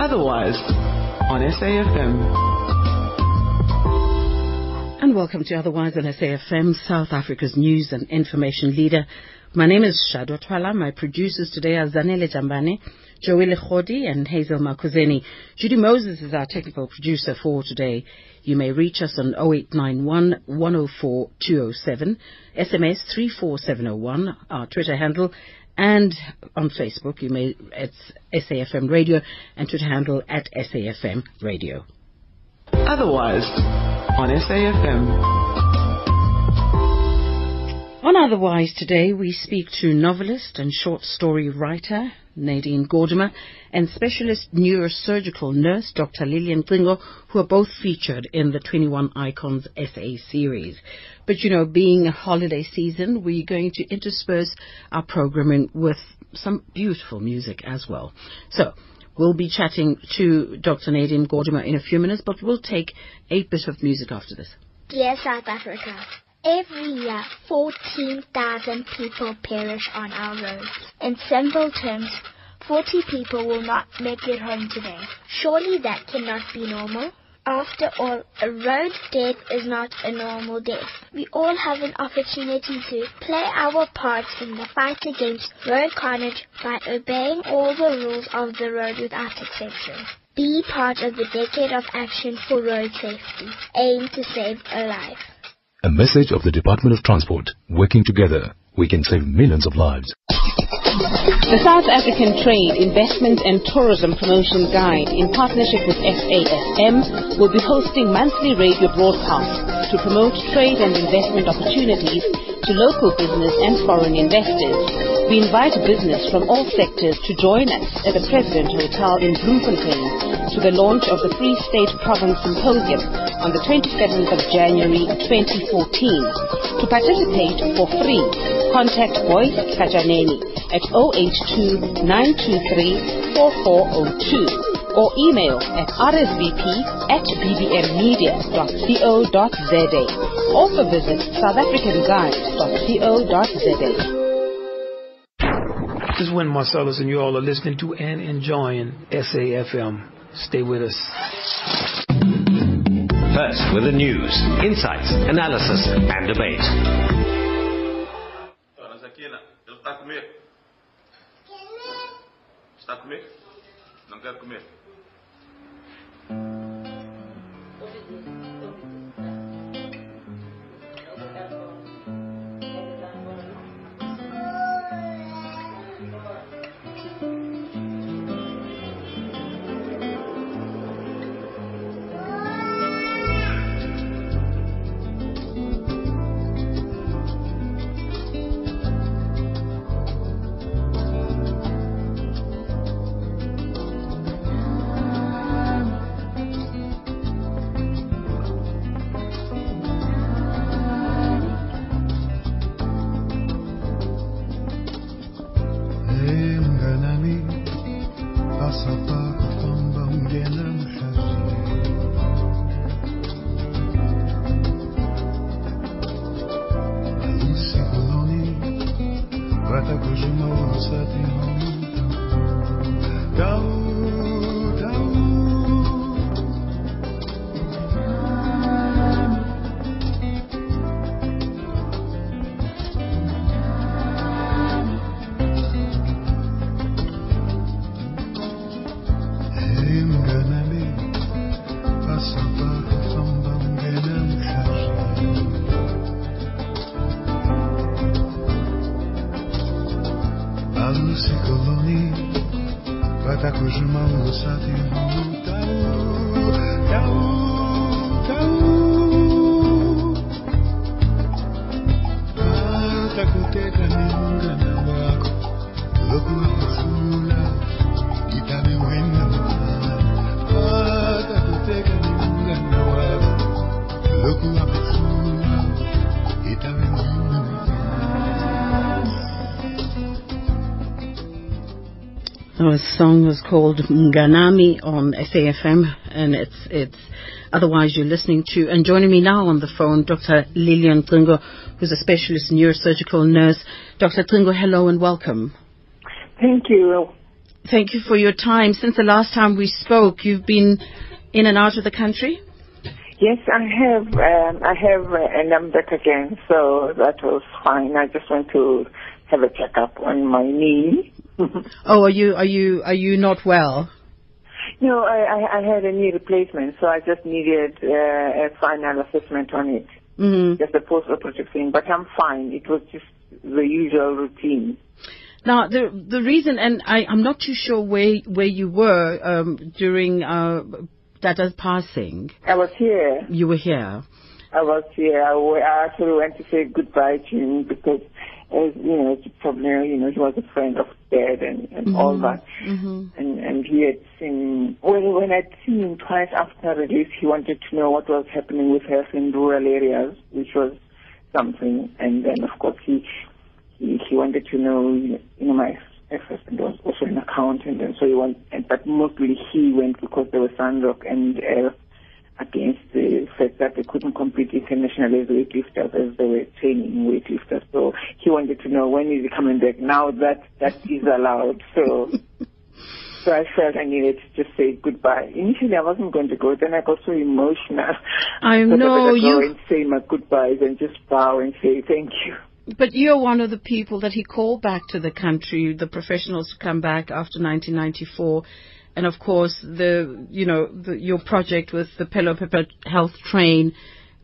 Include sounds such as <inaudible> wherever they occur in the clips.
Otherwise on SAFM. And welcome to Otherwise on SAFM, South Africa's news and information leader. My name is Shado Twala. My producers today are Zanele Jambane, Joelle Lechodi, and Hazel Makuzeni. Judy Moses is our technical producer for today. You may reach us on 0891 104 207, SMS 34701, our Twitter handle, and on Facebook, you may, it's SAFM Radio, and Twitter handle at SAFM Radio. Otherwise on SAFM. On Otherwise today, we speak to novelist and short story writer Nadine Gordimer and specialist neurosurgical nurse Dr. Lillian Cingo, who are both featured in the 21 Icons SA series. But you know, being a holiday season, we're going to intersperse our programming with some beautiful music as well. So, We'll be chatting to Dr. Nadine Gordimer in a few minutes, but we'll take a bit of music after this. Dear South Africa, every year 14,000 people perish on our roads. In simple terms, 40 people will not make it home today. Surely that cannot be normal. After all, a road death is not a normal death. We all have an opportunity to play our part in the fight against road carnage by obeying all the rules of the road without exception. Be part of the Decade of Action for Road Safety. Aim to save a life. A message of the Department of Transport. Working together, we can save millions of lives. The South African Trade, Investment and Tourism Promotion Guide, in partnership with SAFM, will be hosting monthly radio broadcasts to promote trade and investment opportunities to local business and foreign investors. We invite business from all sectors to join us at the President Hotel in Bloemfontein to the launch of the Free State Province Symposium on the 27th of January 2014. To participate for free, contact Boyce Kajaneni at 082 923 4402 or email at rsvp at bbmmedia.co.za. Also visit southafricanguide.co.za. This is Win Marcellus, and you all are listening to and enjoying SAFM. Stay with us. First, with the news, insights, analysis, and debate. Dona Zaquina, ele está a song was called Mganami on SAFM, and it's it's. Otherwise, you're listening to and joining me now on the phone, Dr. Lillian Cingo, who's a specialist neurosurgical nurse. Dr. Cingo, hello and welcome. Thank you. thank you for your time. Since the last time we spoke, you've been in and out of the country? Yes, I have. Um, I have, uh, and I'm back again, so that was fine. I just went to have a checkup on my knee. <laughs> Oh, are you are you are you not well? no, I, I, I had a knee replacement, so I just needed uh, a final assessment on it, hmm just a post-operative thing. But I'm fine. It was just the usual routine. Now, the the reason, and I, I'm not too sure where where you were um, during uh, Dada's passing. I was here. You were here. I was here. I, I actually went to say goodbye to him because, as you know, as you probably you know, he was a friend of Dad and, and all that. hmm And and he had seen well when I'd seen him twice after release, he wanted to know what was happening with health in rural areas, which was something. And then of course he he, he wanted to know, you know, my ex-husband was also an accountant, and so he went. And, but mostly he went because there was Sandrock and uh, against the fact that they couldn't compete internationally as weightlifters as they were training weightlifters. So he wanted to know when is he coming back. Now that that is allowed, so. <laughs> So I felt I needed to just say goodbye. Initially, I wasn't going to go. Then I got so emotional. I <laughs> know go you- and say my goodbyes and just bow and say thank you. But you're one of the people that he called back to the country, the professionals to come back after 1994. And of course, the, you know, the, your project with the Phelophepa Health Train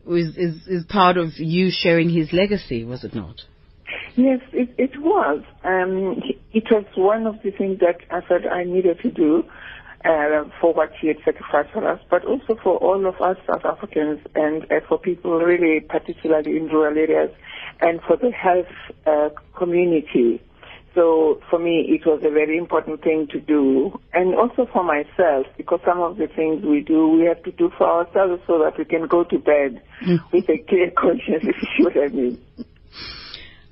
is, is, is part of you sharing his legacy, was it not? Yes, it, it was. Um, it was one of the things that I felt I needed to do uh, for what he had sacrificed for us, but also for all of us South Africans and uh, for people really, particularly in rural areas, and for the health uh, community. So for me, it was a very important thing to do, and also for myself, because some of the things we do, we have to do for ourselves so that we can go to bed <laughs> with a clear conscience, if you see what I mean.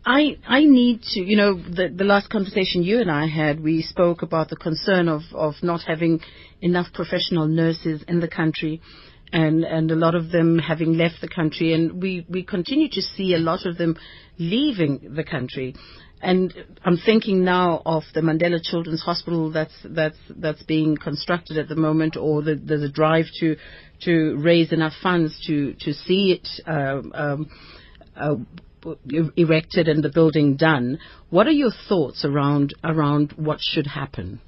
I I need to, you know, the the last conversation you and I had, we spoke about the concern of of not having enough professional nurses in the country, and and a lot of them having left the country, and we we continue to see a lot of them leaving the country. And I'm thinking now of the Mandela Children's Hospital that's that's that's being constructed at the moment, or the, there's a drive to to raise enough funds to to see it um, um, uh, erected and the building done. What are your thoughts around around what should happen?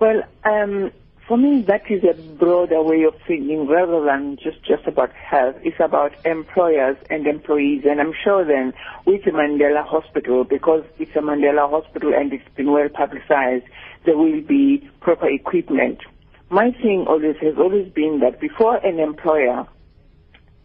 Well, um, for me, that is a broader way of thinking rather than just, just about health. It's about employers and employees. And I'm sure then with the Mandela Hospital, because it's a Mandela Hospital and it's been well publicized, there will be proper equipment. My thing always has always been that before an employer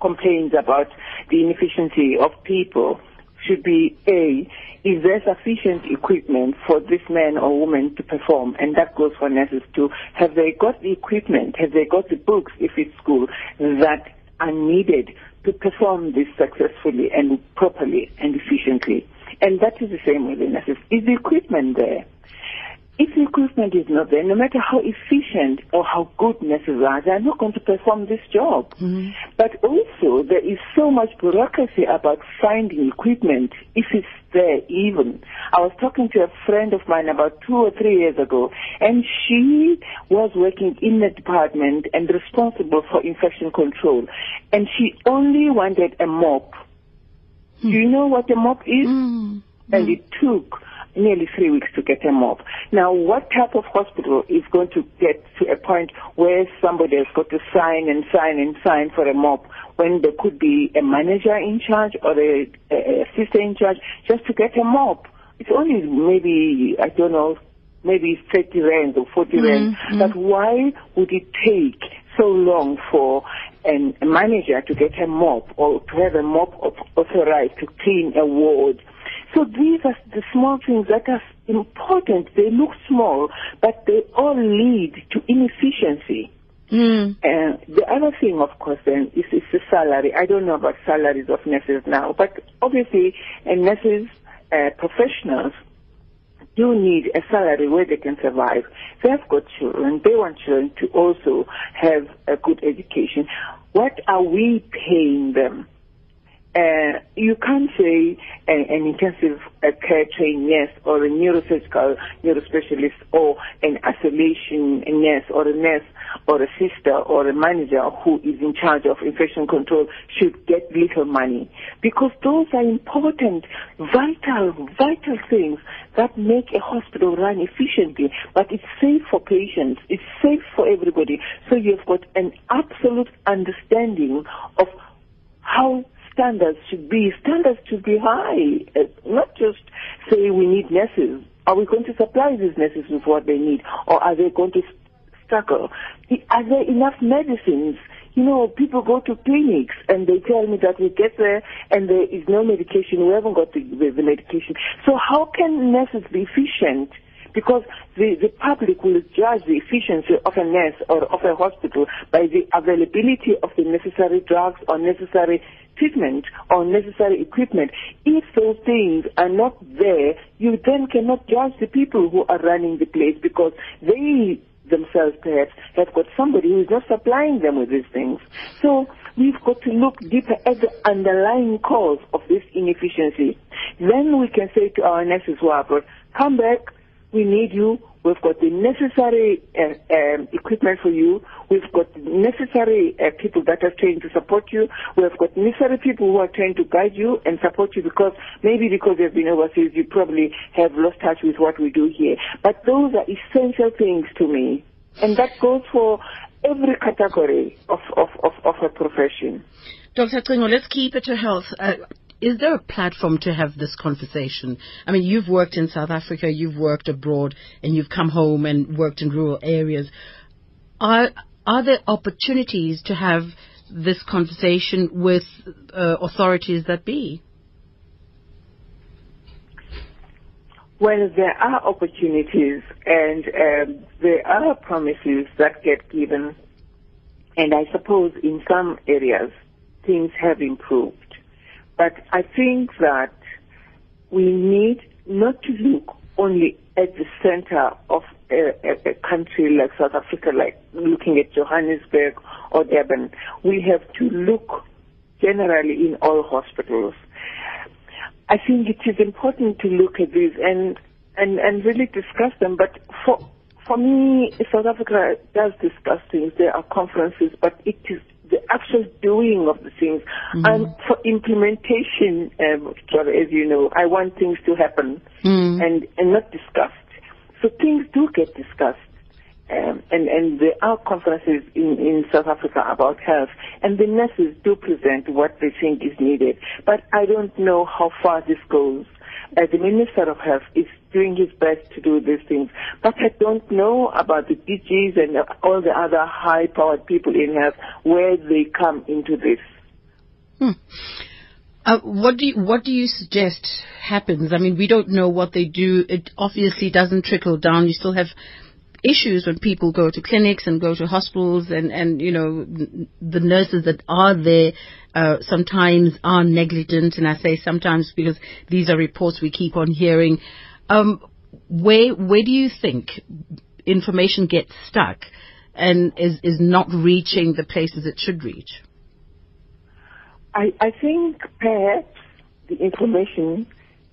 complains about the inefficiency of people should be A, is there sufficient equipment for this man or woman to perform? And that goes for nurses too. Have they got the equipment? Have they got the books, if it's school, that are needed to perform this successfully and properly and efficiently? And that is the same with the nurses. Is the equipment there? If equipment is not there, no matter how efficient or how good nurses are, they are not going to perform this job. Mm-hmm. But also, there is so much bureaucracy about finding equipment, if it's there even. I was talking to a friend of mine about two or three years ago, and she was working in the department and responsible for infection control. And she only wanted a mop. Hmm. Do you know what a mop is? Mm-hmm. And it took nearly three weeks to get a mop. Now, what type of hospital is going to get to a point where somebody has got to sign and sign and sign for a mop when there could be a manager in charge or a, a assistant in charge just to get a mop? It's only maybe, I don't know, maybe 30 rands or 40 mm-hmm. rands. But why would it take so long for an, a manager to get a mop or to have a mop authorized to clean a ward? So these are the small things that are important. They look small, but they all lead to inefficiency. Mm. Uh, the other thing, of course, then is, is the salary. I don't know about salaries of nurses now, but obviously, uh, nurses, uh, professionals, do need a salary where they can survive. They have got children. They want children to also have a good education. What are we paying them? Uh, you can't say an, an intensive uh, care trained nurse or a neurosurgical neurospecialist or an isolation nurse or a nurse or a sister or a manager who is in charge of infection control should get little money because those are important, vital, vital things that make a hospital run efficiently. But it's safe for patients. It's safe for everybody. So you've got an absolute understanding of how standards should be. Standards should be high, not just say we need nurses. Are we going to supply these nurses with what they need, or are they going to struggle? Are there enough medicines? You know, people go to clinics and they tell me that we get there and there is no medication. We haven't got the, the medication. So how can nurses be efficient? Because the, the public will judge the efficiency of a nurse or of a hospital by the availability of the necessary drugs or necessary treatment or necessary equipment. If those things are not there, you then cannot judge the people who are running the place because they themselves perhaps have got somebody who is not supplying them with these things. So we've got to look deeper at the underlying cause of this inefficiency. Then we can say to our nurses who are come back, we need you. We've got the necessary uh, um, equipment for you. We've got necessary uh, people that are trained to support you. We've got necessary people who are trained to guide you and support you because maybe because they've been overseas, you probably have lost touch with what we do here. But those are essential things to me. And that goes for every category of, of, of, of a profession. Dr. Cingo, let's keep it to health. Uh, is there a platform to have this conversation? I mean, you've worked in South Africa, you've worked abroad, and you've come home and worked in rural areas. Are are there opportunities to have this conversation with uh, authorities that be? Well, there are opportunities and um, there are promises that get given, and I suppose in some areas things have improved. But I think that we need not to look only at the center of a, a, a, country like South Africa, like looking at Johannesburg or Durban. We have to look generally in all hospitals. I think it is important to look at these and, and, and really discuss them. But for, for me, South Africa does discuss things. There are conferences, but it is the actual doing of the things. Mm. And for implementation, um, as you know, I want things to happen mm. and, and not discussed. So things do get discussed. Um, and, and there are conferences in, in South Africa about health, and the nurses do present what they think is needed. But I don't know how far this goes. Uh, the Minister of Health is doing his best to do these things. But I don't know about the DGs and all the other high-powered people in health where they come into this. Hmm. Uh, what do you, what do you suggest happens? I mean, we don't know what they do. It obviously doesn't trickle down. You still have issues when people go to clinics and go to hospitals and, and you know, the nurses that are there uh, sometimes are negligent. And I say sometimes because these are reports we keep on hearing. Um, where where do you think information gets stuck and is is not reaching the places it should reach? I, I think perhaps the information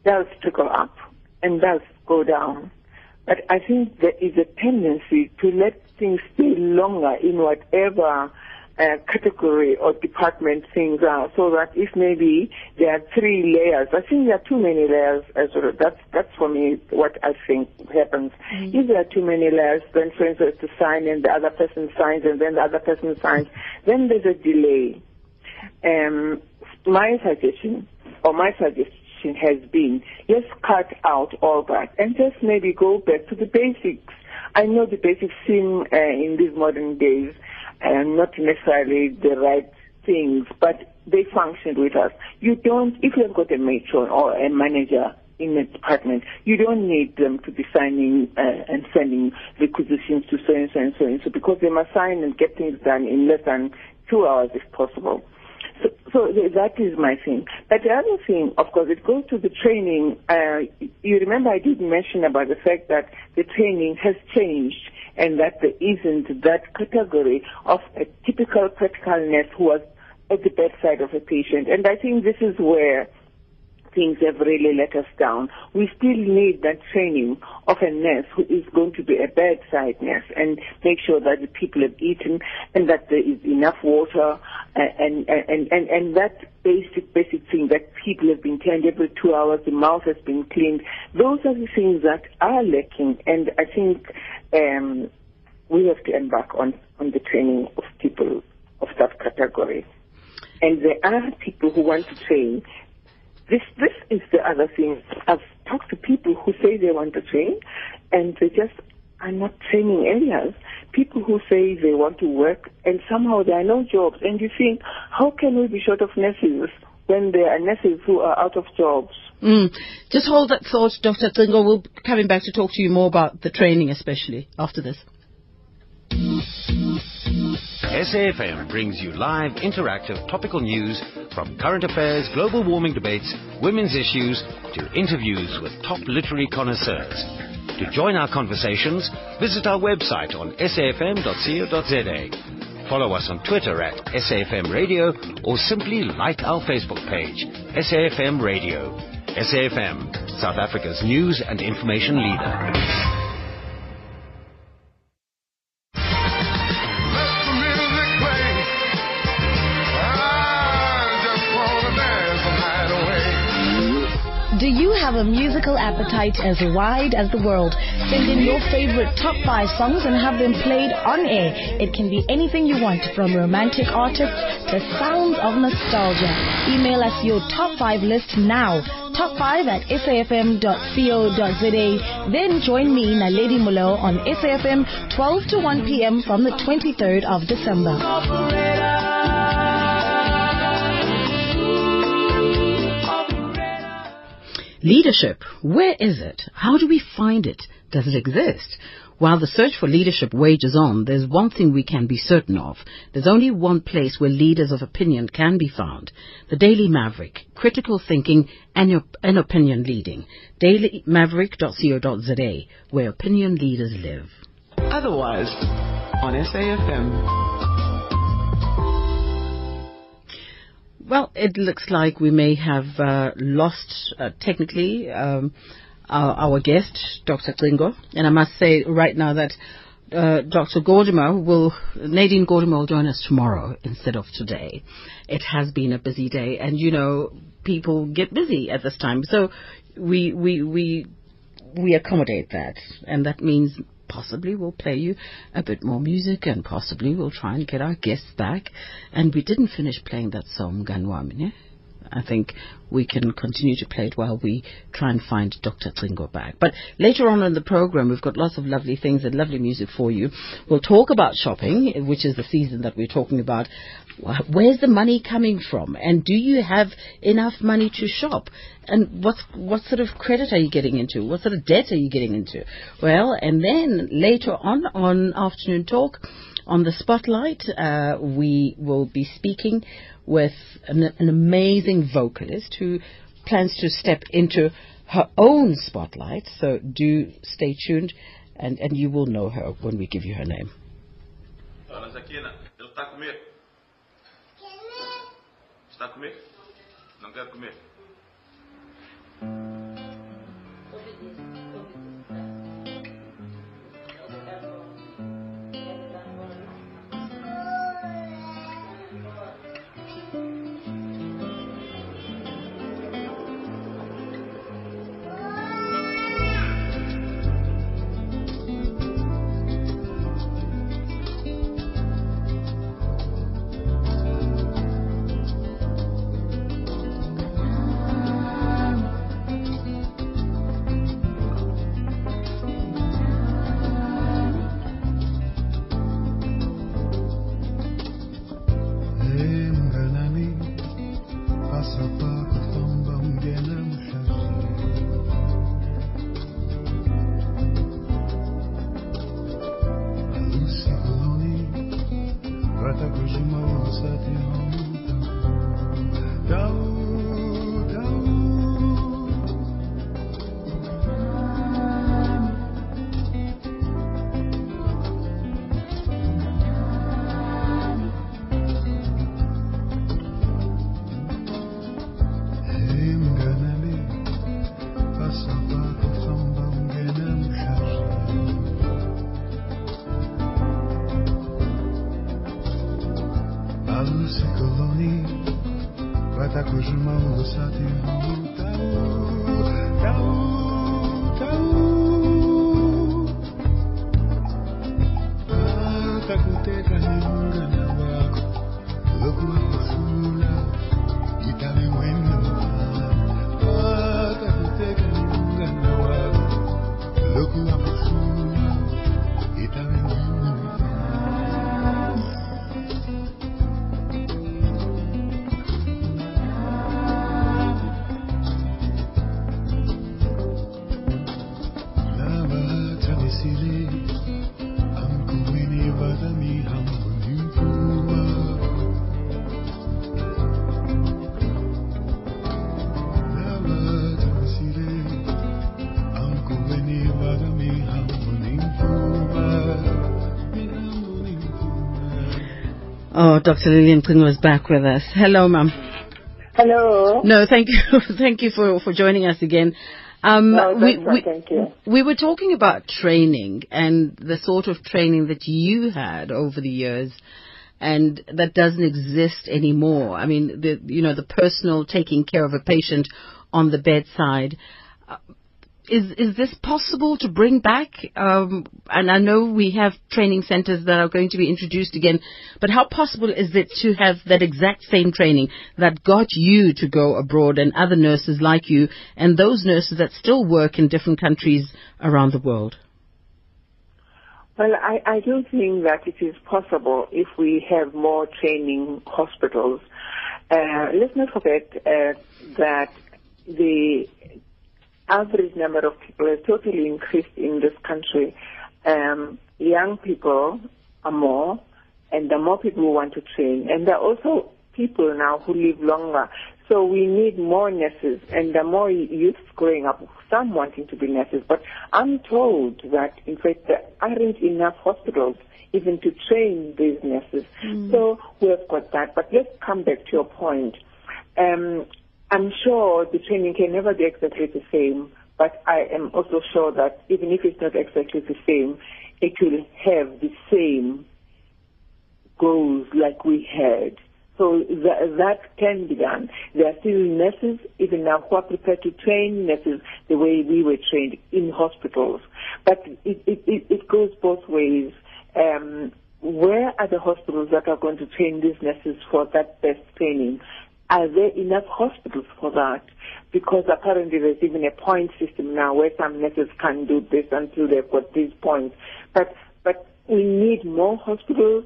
does trickle up and does go down. But I think there is a tendency to let things stay longer in whatever uh, category or department things are, so that if maybe there are three layers, I think there are too many layers. As well. That's that's for me what I think happens. Mm-hmm. If there are too many layers, then for instance to sign and the other person signs and then the other person signs, then there's a delay. Um, my suggestion or my suggestion has been let's cut out all that and just maybe go back to the basics. I know the basics seem uh, in these modern days and not necessarily the right things, but they function with us. You don't, if you've got a matron or a manager in a department, you don't need them to be signing uh, and sending requisitions to so and so and so and so because they must sign and get things done in less than two hours if possible. So, so that is my thing. But the other thing, of course, it goes to the training. Uh, you remember I did mention about the fact that the training has changed and that there isn't that category of a typical practical nurse who was at the bedside of a patient. And I think this is where things have really let us down. We still need that training of a nurse who is going to be a bedside nurse and make sure that the people have eaten and that there is enough water and, and, and, and that basic, basic thing that people have been cleaned every two hours, the mouth has been cleaned. Those are the things that are lacking and I think um, we have to embark on, on the training of people of that category. And there are people who want to train this this is the other thing. I've talked to people who say they want to train, and they just are not training areas. People who say they want to work, and somehow there are no jobs. And you think, how can we be short of nurses when there are nurses who are out of jobs? Mm. Just hold that thought, Dr. Cingo. We'll be coming back to talk to you more about the training, especially after this. SAFM brings you live, interactive, topical news from current affairs, global warming debates, women's issues, to interviews with top literary connoisseurs. To join our conversations, visit our website on safm.co.za. Follow us on Twitter at SAFM Radio or simply like our Facebook page, SAFM Radio. SAFM, South Africa's news and information leader. Have a musical appetite as wide as the world? Send in your favorite top five songs and have them played on air. It can be anything you want, from romantic artists to sounds of nostalgia. Email us your top five list now. Top five at safm.co.za. Then join me, Naledi Mulo, on SAFM 12 to 1 p.m. from the 23rd of December. Leadership, where is it? How do we find it? Does it exist? While the search for leadership wages on, there's one thing we can be certain of. There's only one place where leaders of opinion can be found. The Daily Maverick, critical thinking and, and opinion leading. dailymaverick.co.za, where opinion leaders live. Otherwise, on SAFM. Well, it looks like we may have uh, lost uh, technically um, our, our, guest, Dr. Cingo. And I must say right now that uh, Dr. Gordimer will, Nadine Gordimer will join us tomorrow instead of today. It has been a busy day, and you know, people get busy at this time. So we, we, we, we accommodate that, and that means possibly we'll play you a bit more music and possibly we'll try and get our guests back. And we didn't finish playing that song, Ganwamine. I think we can continue to play it while we try and find Dr. Cingo back. But later on in the program, we've got lots of lovely things and lovely music for you. We'll talk about shopping, which is the season that we're talking about. Where's the money coming from? And do you have enough money to shop? And what what sort of credit are you getting into? What sort of debt are you getting into? Well, and then later on on afternoon talk, on the spotlight, uh, we will be speaking with an, an amazing vocalist who plans to step into her own spotlight. So do stay tuned, and, and you will know her when we give you her name. Está? Não comer? Dr. Lillian Cingo was back with us. Hello, ma'am. Hello. No, thank you, <laughs> thank you for, for joining us again. Um, No, we, we, thank you. we were talking about training and the sort of training that you had over the years and that doesn't exist anymore. I mean, the, you know, the personal taking care of a patient on the bedside. Is, is this possible to bring back? Um, and I know we have training centers that are going to be introduced again, but how possible is it to have that exact same training that got you to go abroad and other nurses like you and those nurses that still work in different countries around the world? Well, I, I do think that it is possible if we have more training hospitals. Uh, let's not forget uh, that the average number of people has totally increased in this country. Um, young people are more, and the more people who want to train. And there are also people now who live longer. So we need more nurses, and the more youths growing up, some wanting to be nurses. But I'm told that, in fact, there aren't enough hospitals even to train these nurses. So we have got that. But let's come back to your point. Um, I'm sure the training can never be exactly the same, but I am also sure that even if it's not exactly the same, it will have the same goals like we had. So that, that can be done. There are still nurses, even now, who are prepared to train nurses the way we were trained in hospitals. But it, it, it, it goes both ways. Um, where are the hospitals that are going to train these nurses for that best training? Are there enough hospitals for that? Because apparently there's even a point system now where some nurses can do this until they've got these points. But but we need more hospitals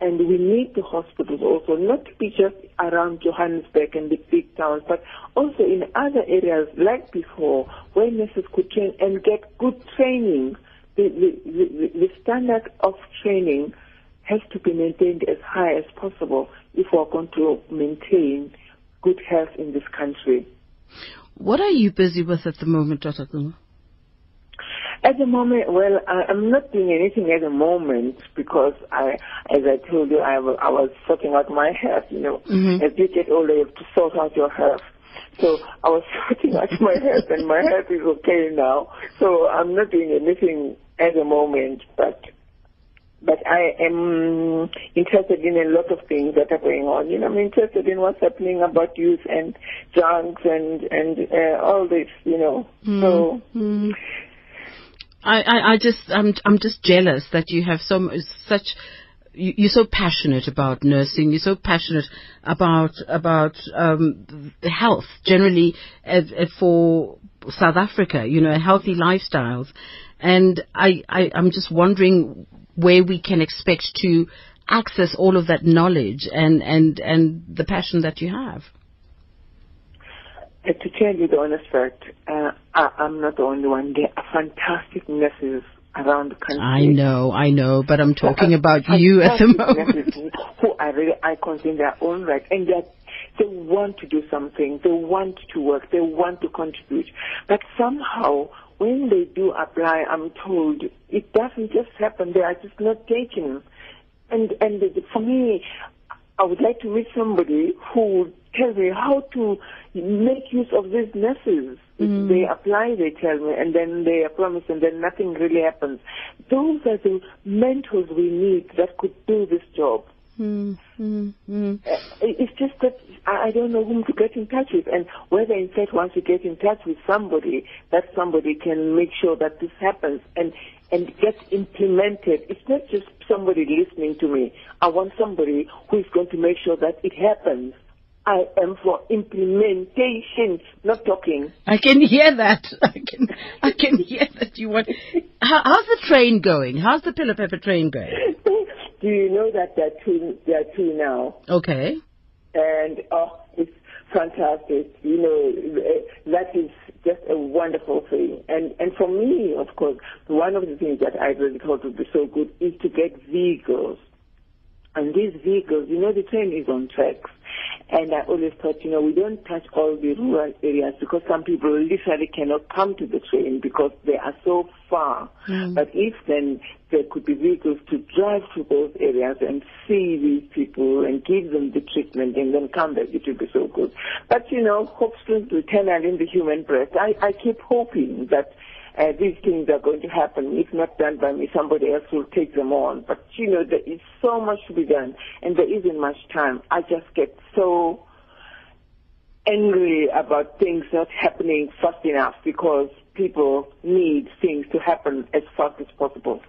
and we need the hospitals also not to be just around Johannesburg and the big towns, but also in other areas like before where nurses could train and get good training. The, the, the, the standard of training has to be maintained as high as possible if we're going to maintain good health in this country. What are you busy with at the moment, Dr. Kuma? At the moment, well, I, I'm not doing anything at the moment because I, as I told you, I, wa- I was sorting out my health. You know, Mhm. as you get older, you have to sort out your health. So I was <laughs> sorting out my health, and my <laughs> health is okay now. So I'm not doing anything at the moment, but but I am interested in a lot of things that are going on. You know, I'm interested in what's happening about youth and drugs and and uh, all this. You know, so. Mm. I, I, I just, I'm, I'm just jealous that you have so much, such, you, you're so passionate about nursing. You're so passionate about about um, health generally uh, uh, for South Africa. You know, healthy lifestyles, and I, I, I'm just wondering where we can expect to access all of that knowledge and and and the passion that you have. Uh, to tell you the honest fact, uh, I, I'm not the only one. There are fantastic nurses around the country. I know, I know, but I'm talking about you at the moment. <laughs> who are really icons in their own right, and they they want to do something. They want to work. They want to contribute. But somehow, when they do apply, I'm told it doesn't just happen. They are just not taken. And and for me, I would like to meet somebody who would tell me how to make use of these nurses. Mm. They apply, they tell me, and then they promise, and then nothing really happens. Those are the mentors we need that could do this job. Mm, mm, mm. It's just that I I don't know whom to get in touch with, and whether in fact once you get in touch with somebody, that somebody can make sure that this happens and and gets implemented. It's not just somebody listening to me. I want somebody who is going to make sure that it happens. I am for implementation, not talking. I can hear that. <laughs> I can, I can hear that you want. How, how's the train going? How's the Phelophepa train going? <laughs> Do you know that there are two, there are two now? Okay. and oh, it's fantastic. You know, eh, that is just a wonderful thing. And and for me, of course, one of the things that I really thought would be so good is to get vehicles. And these vehicles, you know, the train is on tracks. And I always thought, you know, we don't touch all the mm. rural areas because some people literally cannot come to the train because they are so far. Mm. But if then there could be vehicles to drive to those areas and see these people and give them the treatment and then come back, it would be so good. But, you know, hope springs eternal in the human breast. I, I keep hoping that uh, these things are going to happen. If not done by me, somebody else will take them on. But, you know, there is so much to be done and there isn't much time. I just get so angry about things not happening fast enough because people need things to happen as fast as possible.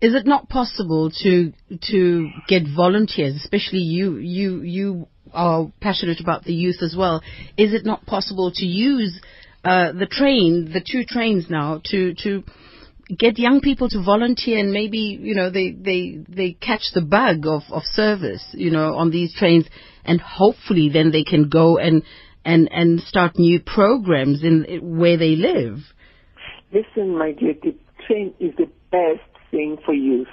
Is it not possible to to get volunteers, especially you you you are passionate about the youth as well? Is it not possible to use uh, the train, the two trains now, to to get young people to volunteer and maybe you know they they they catch the bug of of service you know on these trains. And hopefully then they can go and and and start new programs in where they live. Listen, my dear, the train is the best thing for youth.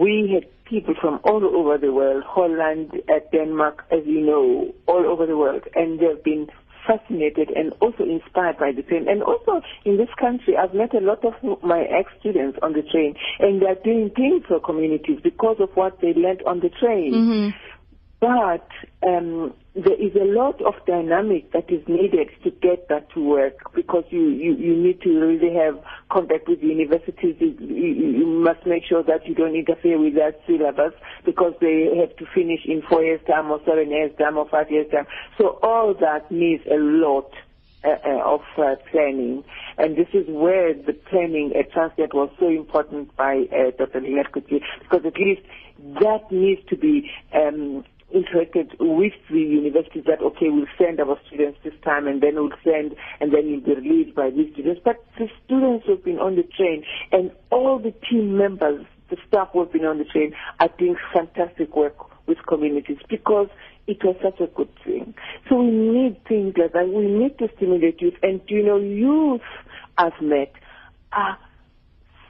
We had people from all over the world, Holland, uh, Denmark, as you know, all over the world, and they've been fascinated and also inspired by the train. And also in this country, I've met a lot of my ex-students on the train, and they're doing things for communities because of what they learned on the train. Mm-hmm. But um, there is a lot of dynamic that is needed to get that to work because you, you, you need to really have contact with universities. You, you, you must make sure that you don't interfere with their syllabus because they have to finish in four years' time or seven years' time or five years' time. So all that needs a lot uh, uh, of uh, planning. And this is where the planning at Transnet was so important by uh, Dr. Lynette because at least that needs to be um, interacted with the universities that, okay, we'll send our students this time and then we'll send and then you'll be released by these students. But the students who've been on the train and all the team members, the staff who've been on the train are doing fantastic work with communities because it was such a good thing. So we need things like that. We need to stimulate youth. And, you know, youth I've met are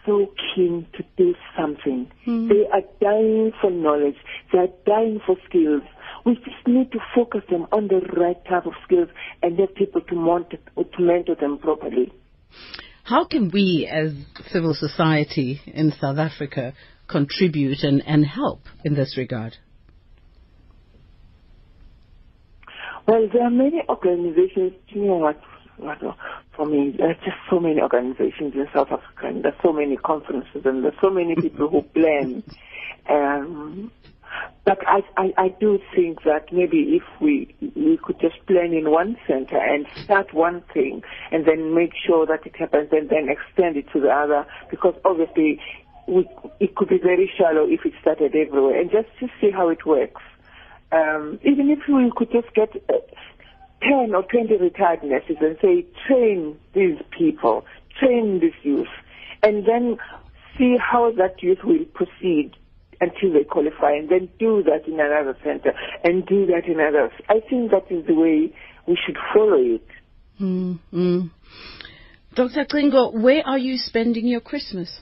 so keen to do something. Hmm. They are dying for knowledge. They are dying for skills. We just need to focus them on the right type of skills and get people to mentor, to mentor them properly. How can we, as civil society in South Africa, contribute and, and help in this regard? Well, there are many organizations, you know what for me, there are just so many organizations in South Africa and there's so many conferences and there's so many people who <laughs> plan. Um, but I, I, I do think that maybe if we we could just plan in one center and start one thing and then make sure that it happens and then extend it to the other because obviously we, it could be very shallow if it started everywhere and just to see how it works. Um, even if we could just get uh, 10 or 20 retired nurses and say, train these people, train this youth, and then see how that youth will proceed until they qualify, and then do that in another center, and do that in others. I think that is the way we should follow it. mm mm. Dr. Cingo, where are you spending your Christmas?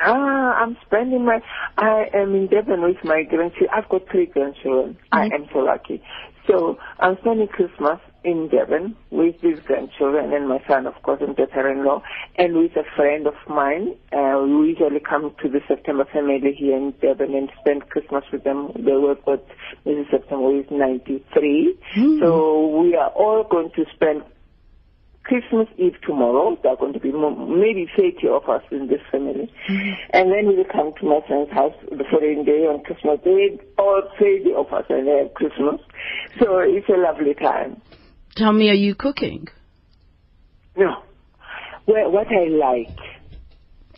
Ah, I'm spending my. I am in Devon with my grandchildren. I've got three grandchildren. I am so lucky. So I'm spending Christmas in Devon with these grandchildren and my son, of course, and daughter-in-law, and with a friend of mine. Uh, we usually come to the September family here in Devon and spend Christmas with them. They were with Mrs. September who is 93. So we are all going to spend Christmas Eve tomorrow. There are going to be more, maybe 30 of us in this family. And then we'll come to my friend's house the following day on Christmas Day, all 30 of us and have Christmas. So it's a lovely time. Tell me, are you cooking? No. Well, what I like,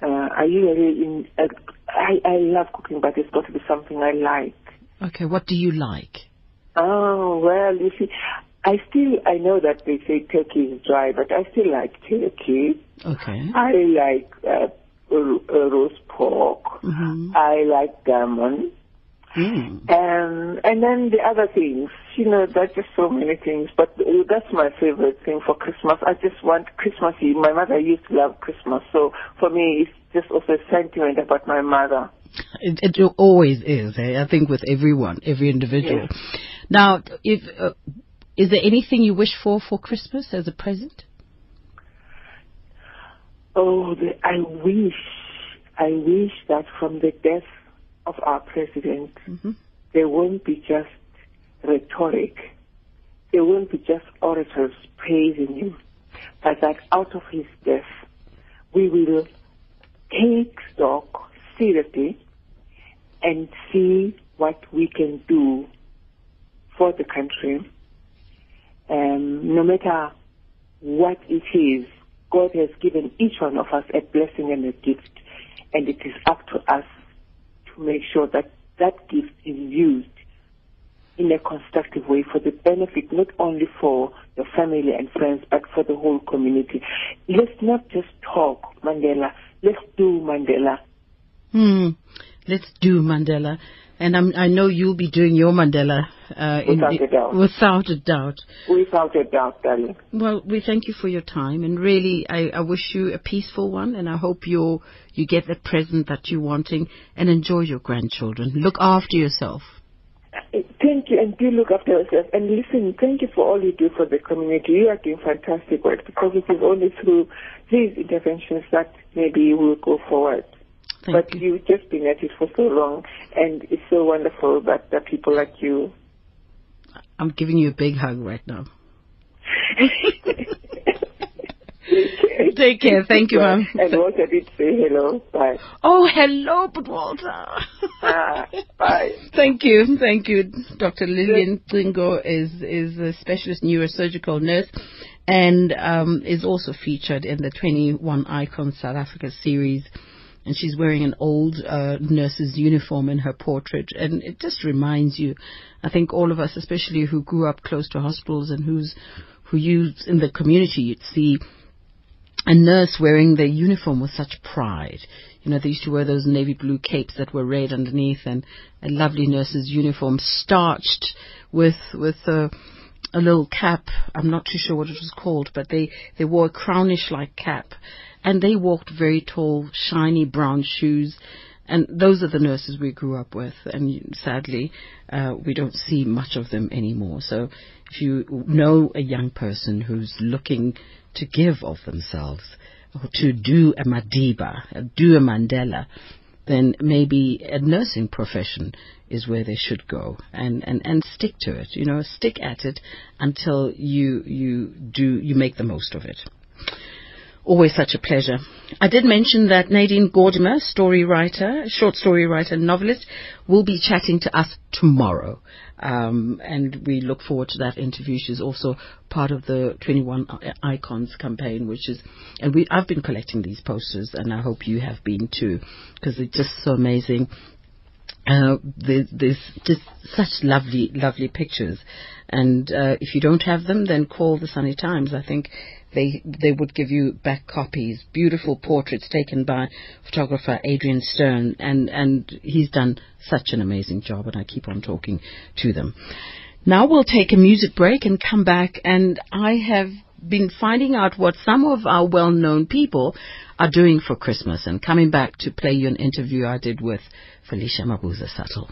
uh, I usually in, uh, I, I love cooking, but it's got to be something I like. Okay, what do you like? Oh, well, you see, I still, I know that they say turkey is dry, but I still like turkey. Okay. I like uh, uh, roast pork. Mm-hmm. I like gammon. Mm. Um, and then the other things, you know, there's just so many things. But uh, that's my favorite thing for Christmas. I just want Christmas Eve. My mother used to love Christmas, so for me, it's just also a sentiment about my mother. It, it always is. Eh? I think with everyone, every individual. Now, if uh, is there anything you wish for for Christmas as a present? Oh, the, I wish, I wish that from the death of our president, there won't be just rhetoric. There won't be just orators praising him, but that out of his death, we will take stock seriously and see what we can do for the country. Um, no matter what it is, God has given each one of us a blessing and a gift, and it is up to us to make sure that that gift is used in a constructive way for the benefit not only for your family and friends, but for the whole community. Let's not just talk Mandela. Let's do Mandela. Hmm. Let's do Mandela. And I'm, I know you'll be doing your Mandela. Uh, in- Without a doubt. Without a doubt. Without a doubt, darling. Well, we thank you for your time, and really, I, I wish you a peaceful one, and I hope you you get the present that you're wanting, and enjoy your grandchildren. Look after yourself. Thank you, and do look after yourself. And listen, thank you for all you do for the community. You are doing fantastic work because it is only through these interventions that maybe we'll go forward. But you. have just been at it for so long, and it's so wonderful that, that people like you. I'm giving you a big hug right now. <laughs> Take care. Thank you, ma'am. And Walter did say hello. Bye. Oh, hello, but Walter. Ah, bye. <laughs> Thank you, thank you. Dr. Lillian Cingo is is a specialist neurosurgical nurse, and um, is also featured in the 21 Icons South Africa series. And she's wearing an old uh, nurse's uniform in her portrait, and it just reminds you. I think all of us, especially who grew up close to hospitals and who's who use in the community, you'd see a nurse wearing their uniform with such pride. You know, they used to wear those navy blue capes that were red underneath and a lovely nurse's uniform starched with, with a, a little cap. I'm not too sure what it was called, but they, they wore a crownish like cap and they walked very tall, shiny brown shoes. And those are the nurses we grew up with, and sadly, uh, we don't see much of them anymore. So, if you know a young person who's looking to give of themselves, or to do a Madiba, do a Mandela, then maybe a nursing profession is where they should go and, and, and stick to it. You know, stick at it until you you do you make the most of it. Always such a pleasure. I did mention that Nadine Gordimer, story writer, short story writer, novelist, will be chatting to us tomorrow. Um, and we look forward to that interview. She's also part of the 21 Icons campaign, which is, and we, I've been collecting these posters, and I hope you have been too, because they're just so amazing. Uh, there's, there's just such lovely, lovely pictures. And uh, if you don't have them, then call the Sunday Times. I think they they would give you back copies. Beautiful portraits taken by photographer Adrian Steirn, and and he's done such an amazing job. And I keep on talking to them. Now we'll take a music break and come back. And I have been finding out what some of our well-known people are doing for Christmas, and coming back to play you an interview I did with Felicia Mabuza Suttle.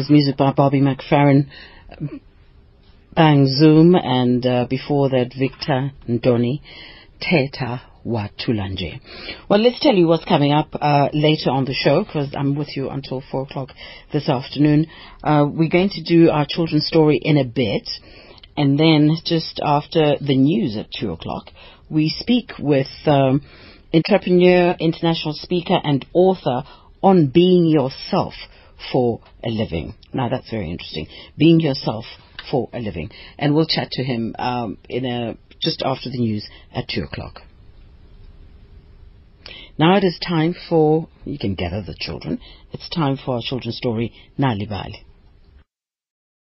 Was music by Bobby McFerrin, Bang Zoom, and uh, before that, Victor Ndoni, Teta Watulanje. Well, let's tell you what's coming up uh, later on the show because I'm with you until 4 o'clock this afternoon. Uh, we're going to do our children's story in a bit. And then just after the news at 2 o'clock, we speak with um, entrepreneur, international speaker, and author on being yourself for a living. Now that's very interesting. Being yourself for a living. And we'll chat to him um, in a, just after the news at 2 o'clock. Now it is time for, you can gather the children, it's time for our children's story, Nal'ibali.